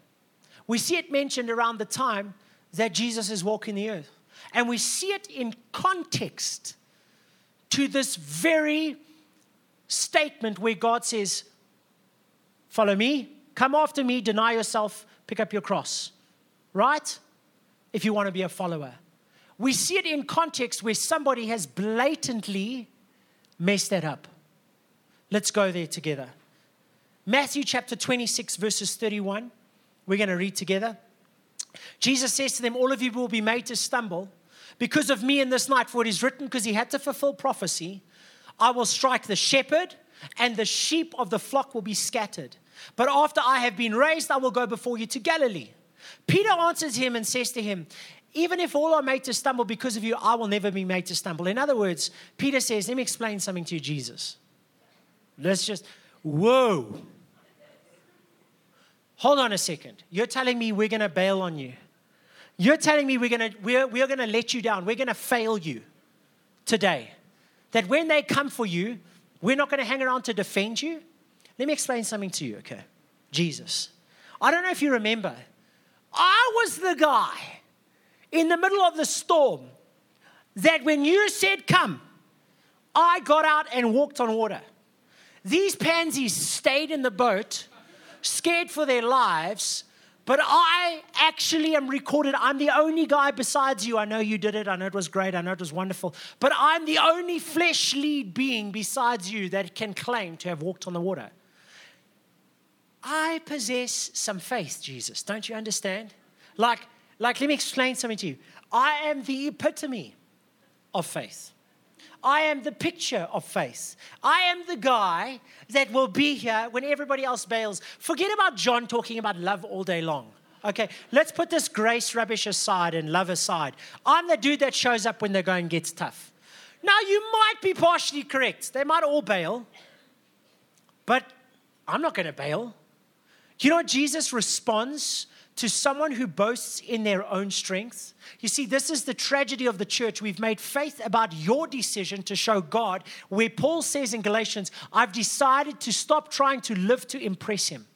We see it mentioned around the time that Jesus is walking the earth. And we see it in context to this very statement where God says, Follow me, come after me, deny yourself, pick up your cross. Right? If you want to be a follower. We see it in context where somebody has blatantly messed that up. Let's go there together. Matthew chapter 26, verses 31. We're going to read together. Jesus says to them, All of you will be made to stumble because of me in this night, for it is written, because he had to fulfill prophecy, I will strike the shepherd, and the sheep of the flock will be scattered. But after I have been raised, I will go before you to Galilee. Peter answers him and says to him, Even if all are made to stumble because of you, I will never be made to stumble. In other words, Peter says, Let me explain something to you, Jesus. Let's just, whoa. Hold on a second. You're telling me we're going to bail on you. You're telling me we're going to we're, we're going to let you down. We're going to fail you today. That when they come for you, we're not going to hang around to defend you. Let me explain something to you, okay? Jesus. I don't know if you remember. I was the guy in the middle of the storm that when you said come, I got out and walked on water. These pansies stayed in the boat, scared for their lives, but I actually am recorded. I'm the only guy besides you. I know you did it. I know it was great. I know it was wonderful. But I'm the only fleshly being besides you that can claim to have walked on the water. I possess some faith, Jesus. Don't you understand? Like, like, let me explain something to you. I am the epitome of faith. I am the picture of faith. I am the guy that will be here when everybody else bails. Forget about John talking about love all day long. Okay, let's put this grace rubbish aside and love aside. I'm the dude that shows up when the going gets tough. Now, you might be partially correct. They might all bail, but I'm not going to bail. You know Jesus responds to someone who boasts in their own strength. You see, this is the tragedy of the church. We've made faith about your decision to show God, where Paul says in Galatians, I've decided to stop trying to live to impress him.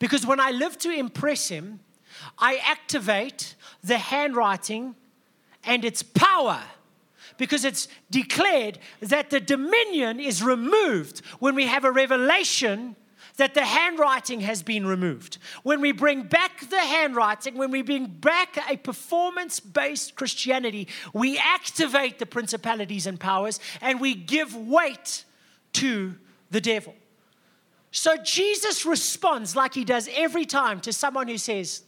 Because when I live to impress him, I activate the handwriting and its power because it's declared that the dominion is removed when we have a revelation that the handwriting has been removed. When we bring back the handwriting, when we bring back a performance based Christianity, we activate the principalities and powers and we give weight to the devil. So Jesus responds like he does every time to someone who says,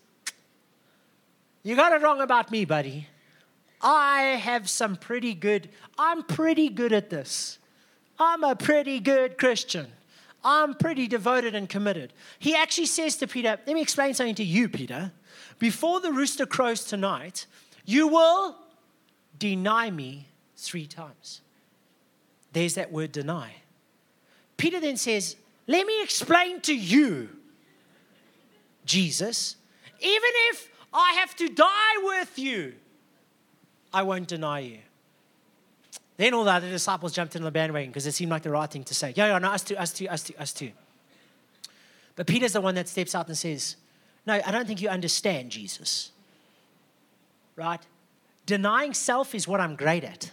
You got it wrong about me, buddy. I have some pretty good, I'm pretty good at this. I'm a pretty good Christian. I'm pretty devoted and committed. He actually says to Peter, Let me explain something to you, Peter. Before the rooster crows tonight, you will deny me three times. There's that word deny. Peter then says, Let me explain to you, Jesus, even if I have to die with you, I won't deny you. Then all the other disciples jumped in the bandwagon because it seemed like the right thing to say. Yeah, yeah, no, us too, us too, us too, us too. But Peter's the one that steps out and says, No, I don't think you understand Jesus. Right? Denying self is what I'm great at.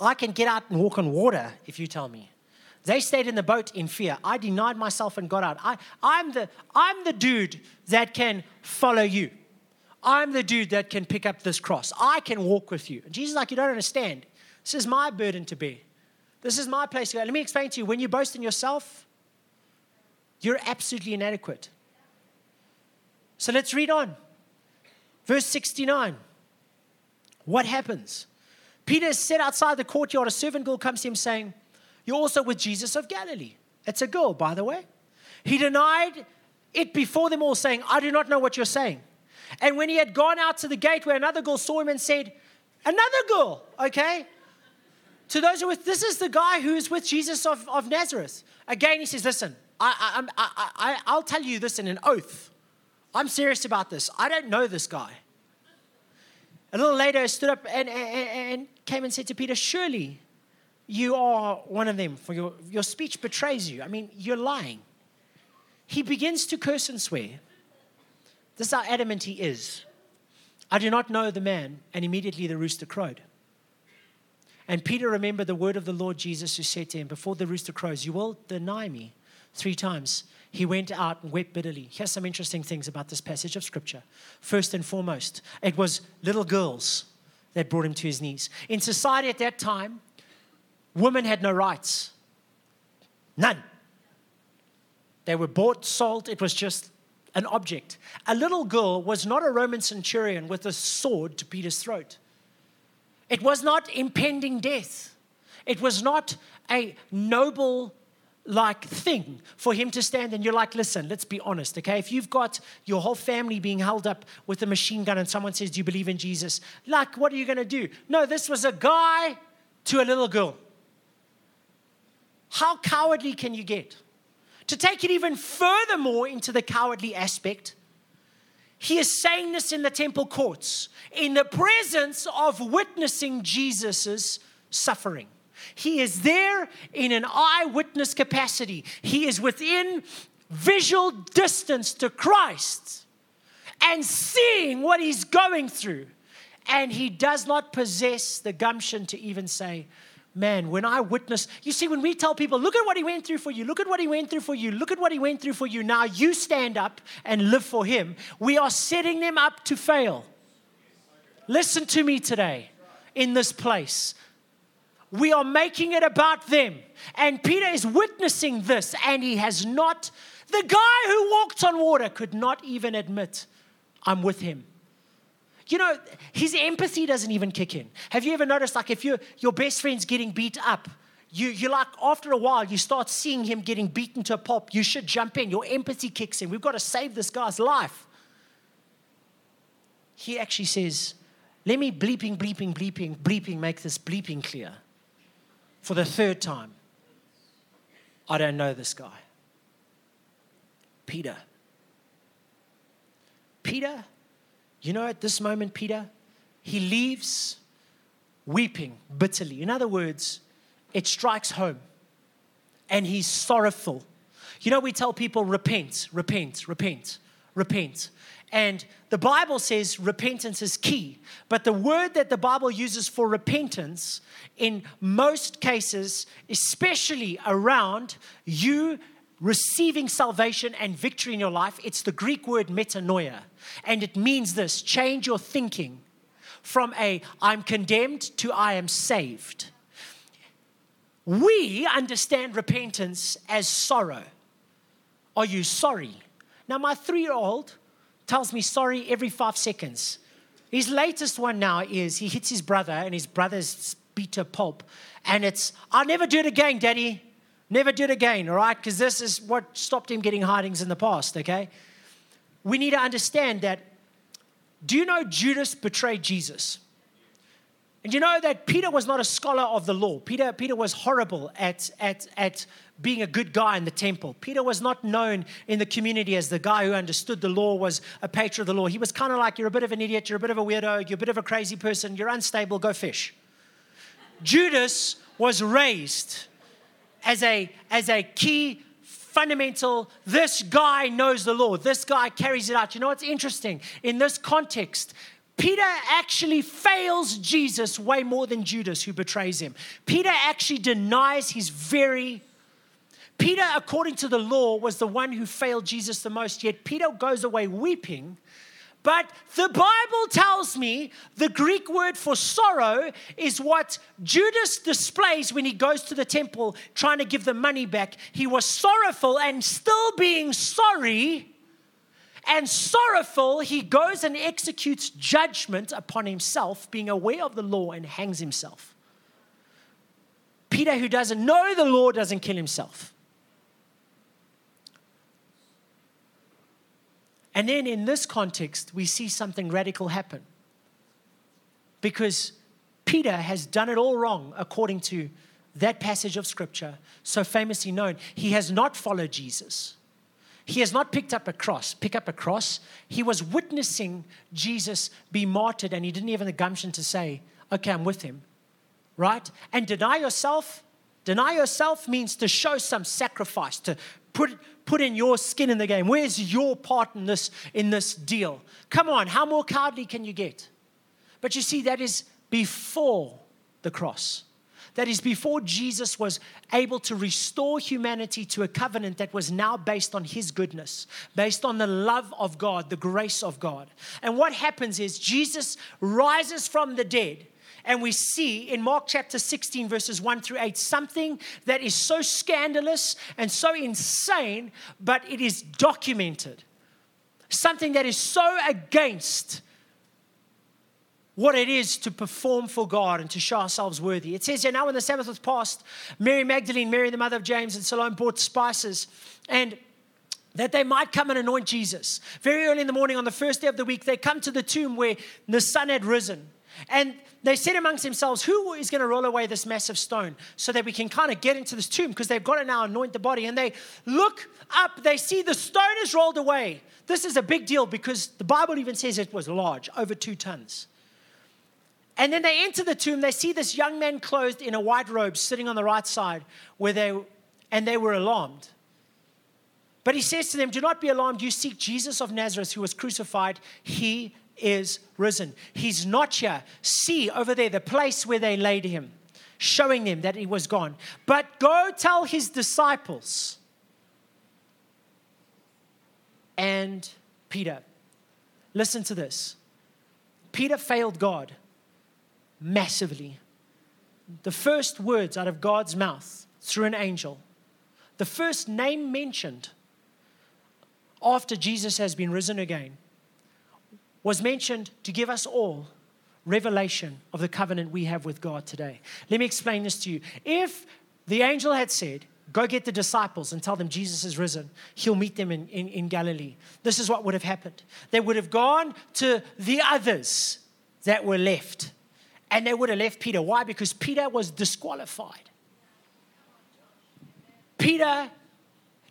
I can get out and walk on water if you tell me. They stayed in the boat in fear. I denied myself and got out. I, I'm, the, I'm the dude that can follow you. I'm the dude that can pick up this cross. I can walk with you. And Jesus is like, You don't understand. This is my burden to bear. This is my place to go. Let me explain to you when you boast in yourself, you're absolutely inadequate. So let's read on. Verse 69. What happens? Peter is set outside the courtyard. A servant girl comes to him saying, You're also with Jesus of Galilee. It's a girl, by the way. He denied it before them all, saying, I do not know what you're saying. And when he had gone out to the gate where another girl saw him and said, Another girl, okay? To those who are with, this is the guy who's with Jesus of, of Nazareth. Again, he says, Listen, I, I, I, I, I'll tell you this in an oath. I'm serious about this. I don't know this guy. A little later, I stood up and, and, and came and said to Peter, Surely you are one of them, for your, your speech betrays you. I mean, you're lying. He begins to curse and swear. This is how adamant he is. I do not know the man. And immediately the rooster crowed. And Peter remembered the word of the Lord Jesus who said to him, Before the rooster crows, you will deny me three times. He went out and wept bitterly. Here's some interesting things about this passage of scripture. First and foremost, it was little girls that brought him to his knees. In society at that time, women had no rights. None. They were bought, sold, it was just an object. A little girl was not a Roman centurion with a sword to Peter's throat. It was not impending death. It was not a noble like thing for him to stand and you're like listen let's be honest okay if you've got your whole family being held up with a machine gun and someone says do you believe in jesus like what are you to do no this was a guy to a little girl how cowardly can you get to take it even furthermore into the cowardly aspect, he is saying this in the temple courts, in the presence of witnessing Jesus' suffering. He is there in an eyewitness capacity. He is within visual distance to Christ and seeing what he's going through. And he does not possess the gumption to even say, man, when I witness, you see, when we tell people, look at what he went through for you, look at what he went through for you, look at what he went through for you, now you stand up and live for him, we are setting them up to fail. Listen to me today in this place. We are making it about them. And Peter is witnessing this, and he has not, the guy who walked on water could not even admit, I'm with him. You know, his empathy doesn't even kick in. Have you ever noticed, like, if you, your best friend's getting beat up, you, you like, after a while, you start seeing him getting beaten to a pulp. You should jump in. Your empathy kicks in. We've got to save this guy's life. He actually says, let me bleeping, bleeping, bleeping, bleeping make this bleeping clear for the third time. I don't know this guy. Peter. Peter you know, at this moment, Peter, he leaves weeping bitterly. In other words, it strikes home and he's sorrowful. You know, we tell people, repent, repent, repent, repent. And the Bible says repentance is key. But the word that the Bible uses for repentance, in most cases, especially around you receiving salvation and victory in your life, it's the Greek word metanoia. And it means this change your thinking from a I'm condemned to I am saved. We understand repentance as sorrow. Are you sorry? Now, my three year old tells me sorry every five seconds. His latest one now is he hits his brother, and his brother's beat to pulp. And it's, I'll never do it again, Daddy. Never do it again, all right? Because this is what stopped him getting hidings in the past, okay? We need to understand that. Do you know Judas betrayed Jesus? And you know that Peter was not a scholar of the law. Peter, Peter was horrible at, at, at being a good guy in the temple. Peter was not known in the community as the guy who understood the law, was a patron of the law. He was kind of like, you're a bit of an idiot, you're a bit of a weirdo, you're a bit of a crazy person, you're unstable, go fish. Judas was raised as a, as a key fundamental this guy knows the law this guy carries it out you know what's interesting in this context Peter actually fails Jesus way more than Judas, who betrays him. Peter actually denies his very Peter, according to the law, was the one who failed Jesus the most, yet Peter goes away weeping. But the Bible tells me the Greek word for sorrow is what Judas displays when he goes to the temple trying to give the money back. He was sorrowful and still being sorry and sorrowful, he goes and executes judgment upon himself, being aware of the law, and hangs himself. Peter, who doesn't know the law, doesn't kill himself. And then in this context, we see something radical happen. Because Peter has done it all wrong according to that passage of scripture, so famously known. He has not followed Jesus. He has not picked up a cross. Pick up a cross. He was witnessing Jesus be martyred, and he didn't even have the gumption to say, Okay, I'm with him. Right? And deny yourself. Deny yourself means to show some sacrifice, to put, put in your skin in the game. Where's your part in this, in this deal? Come on, how more cowardly can you get? But you see, that is before the cross. That is before Jesus was able to restore humanity to a covenant that was now based on his goodness, based on the love of God, the grace of God. And what happens is Jesus rises from the dead and we see in Mark chapter 16, verses 1 through 8, something that is so scandalous and so insane, but it is documented. Something that is so against what it is to perform for God and to show ourselves worthy. It says here, now when the Sabbath was past, Mary Magdalene, Mary the mother of James, and Salome bought spices and that they might come and anoint Jesus. Very early in the morning on the first day of the week, they come to the tomb where the sun had risen. And they said amongst themselves, Who is going to roll away this massive stone so that we can kind of get into this tomb? Because they've got to now anoint the body. And they look up, they see the stone is rolled away. This is a big deal because the Bible even says it was large, over two tons. And then they enter the tomb, they see this young man clothed in a white robe sitting on the right side where they and they were alarmed. But he says to them, Do not be alarmed. You seek Jesus of Nazareth who was crucified. He is risen. He's not here. See over there the place where they laid him, showing them that he was gone. But go tell his disciples and Peter. Listen to this. Peter failed God massively. The first words out of God's mouth through an angel, the first name mentioned after Jesus has been risen again was mentioned to give us all revelation of the covenant we have with God today. Let me explain this to you. If the angel had said, Go get the disciples and tell them Jesus is risen. He'll meet them in, in, in, Galilee. This is what would have happened. They would have gone to the others that were left. And they would have left Peter. Why? Because Peter was disqualified. Peter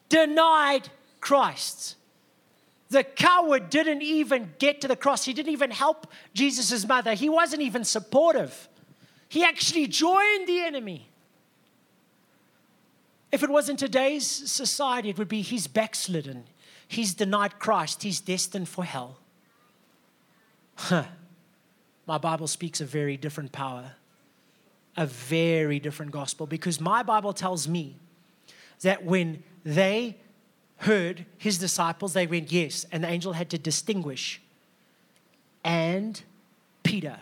denied Christ. The coward didn't even get to the cross. He didn't even help Jesus' mother. He wasn't even supportive. He actually joined the enemy. If it was in today's society, it would be he's backslidden. He's denied Christ. He's destined for hell. Huh. My Bible speaks a very different power, a very different gospel, because my Bible tells me that when they heard his disciples, they went, Yes. And the angel had to distinguish. And Peter.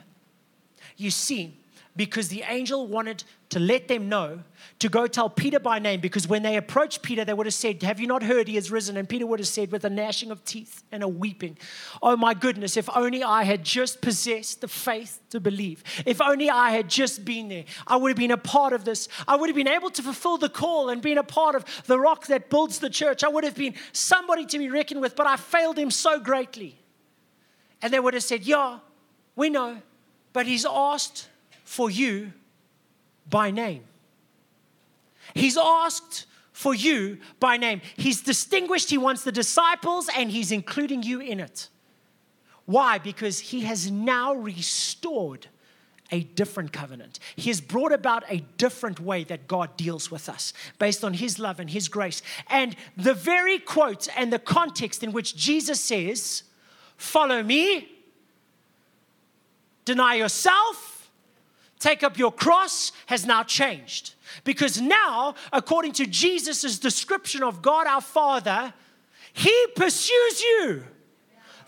You see, because the angel wanted to let them know to go tell Peter by name. Because when they approached Peter, they would have said, Have you not heard he has risen? And Peter would have said, with a gnashing of teeth and a weeping, Oh my goodness, if only I had just possessed the faith to believe. If only I had just been there, I would have been a part of this. I would have been able to fulfill the call and been a part of the rock that builds the church. I would have been somebody to be reckoned with, but I failed him so greatly. And they would have said, Yeah, we know, but he's asked for you by name. He's asked for you by name. He's distinguished, he wants the disciples, and he's including you in it. Why? Because he has now restored a different covenant. He has brought about a different way that God deals with us based on his love and his grace. And the very quote and the context in which Jesus says, Follow me, deny yourself, take up your cross has now changed. Because now, according to Jesus' description of God our Father, He pursues you,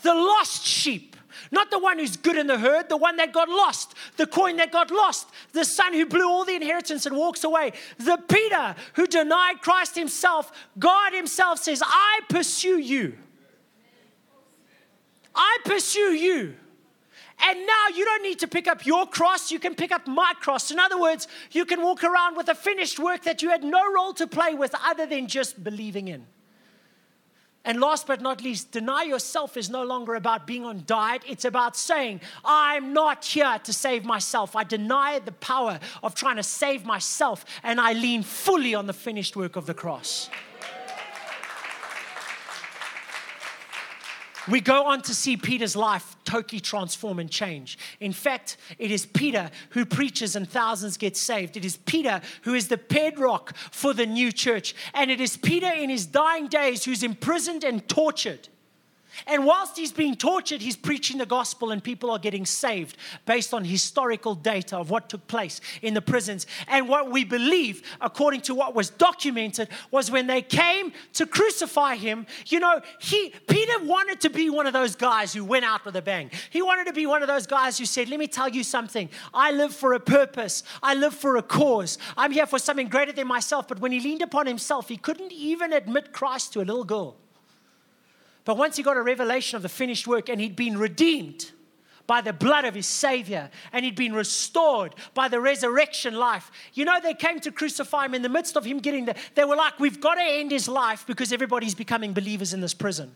the lost sheep. Not the one who's good in the herd, the one that got lost, the coin that got lost, the son who blew all the inheritance and walks away, the Peter who denied Christ himself. God himself says, I pursue you. I pursue you. And now you don't need to pick up your cross, you can pick up my cross. In other words, you can walk around with a finished work that you had no role to play with other than just believing in. And last but not least, deny yourself is no longer about being on diet. It's about saying, I'm not here to save myself. I deny the power of trying to save myself and I lean fully on the finished work of the cross. We go on to see Peter's life totally transform and change. In fact, it is Peter who preaches and thousands get saved. It is Peter who is the bedrock for the new church. And it is Peter in his dying days who's imprisoned and tortured. And whilst he's being tortured, he's preaching the gospel and people are getting saved based on historical data of what took place in the prisons. And what we believe, according to what was documented, was when they came to crucify him, you know, he Peter wanted to be one of those guys who went out with a bang. He wanted to be one of those guys who said, Let me tell you something. I live for a purpose, I live for a cause. I'm here for something greater than myself. But when he leaned upon himself, he couldn't even admit Christ to a little girl. But once he got a revelation of the finished work and he'd been redeemed by the blood of his Savior and he'd been restored by the resurrection life, you know, they came to crucify him in the midst of him getting there. They were like, We've got to end his life because everybody's becoming believers in this prison.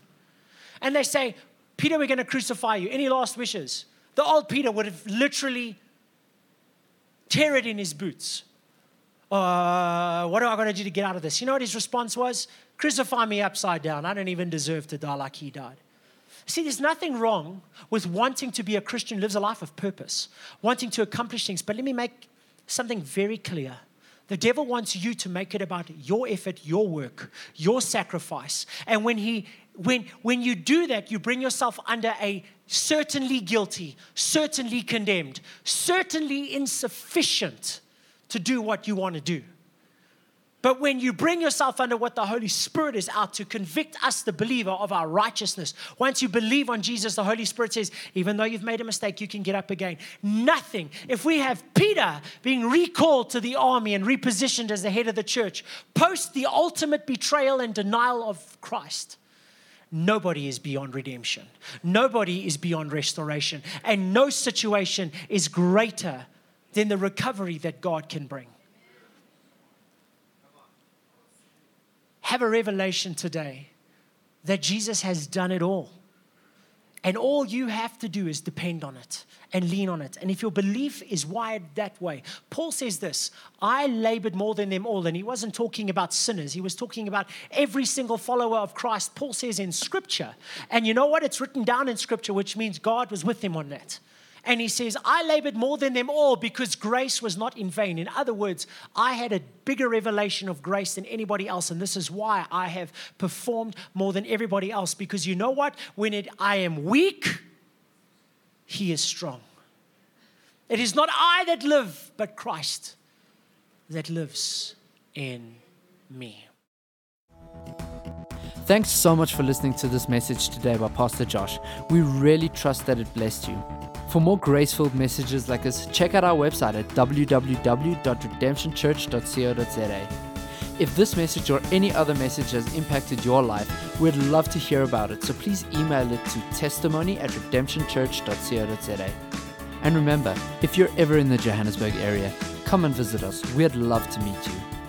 And they say, Peter, we're going to crucify you. Any last wishes? The old Peter would have literally tear it in his boots. Uh, what am I going to do to get out of this? You know what his response was? Crucify me upside down. I don't even deserve to die like he died. See, there's nothing wrong with wanting to be a Christian who lives a life of purpose, wanting to accomplish things. But let me make something very clear. The devil wants you to make it about your effort, your work, your sacrifice. And when he when when you do that, you bring yourself under a certainly guilty, certainly condemned, certainly insufficient to do what you want to do. But when you bring yourself under what the Holy Spirit is out to convict us, the believer, of our righteousness, once you believe on Jesus, the Holy Spirit says, even though you've made a mistake, you can get up again. Nothing. If we have Peter being recalled to the army and repositioned as the head of the church, post the ultimate betrayal and denial of Christ, nobody is beyond redemption. Nobody is beyond restoration. And no situation is greater than the recovery that God can bring. Have a revelation today that Jesus has done it all. And all you have to do is depend on it and lean on it. And if your belief is wired that way, Paul says this I labored more than them all. And he wasn't talking about sinners, he was talking about every single follower of Christ. Paul says in Scripture. And you know what? It's written down in Scripture, which means God was with him on that. And he says, I labored more than them all because grace was not in vain. In other words, I had a bigger revelation of grace than anybody else. And this is why I have performed more than everybody else. Because you know what? When it, I am weak, he is strong. It is not I that live, but Christ that lives in me. Thanks so much for listening to this message today by Pastor Josh. We really trust that it blessed you. For more grace filled messages like this, check out our website at www.redemptionchurch.co.za. If this message or any other message has impacted your life, we'd love to hear about it. So please email it to testimony at redemptionchurch.co.za. And remember, if you're ever in the Johannesburg area, come and visit us. We'd love to meet you.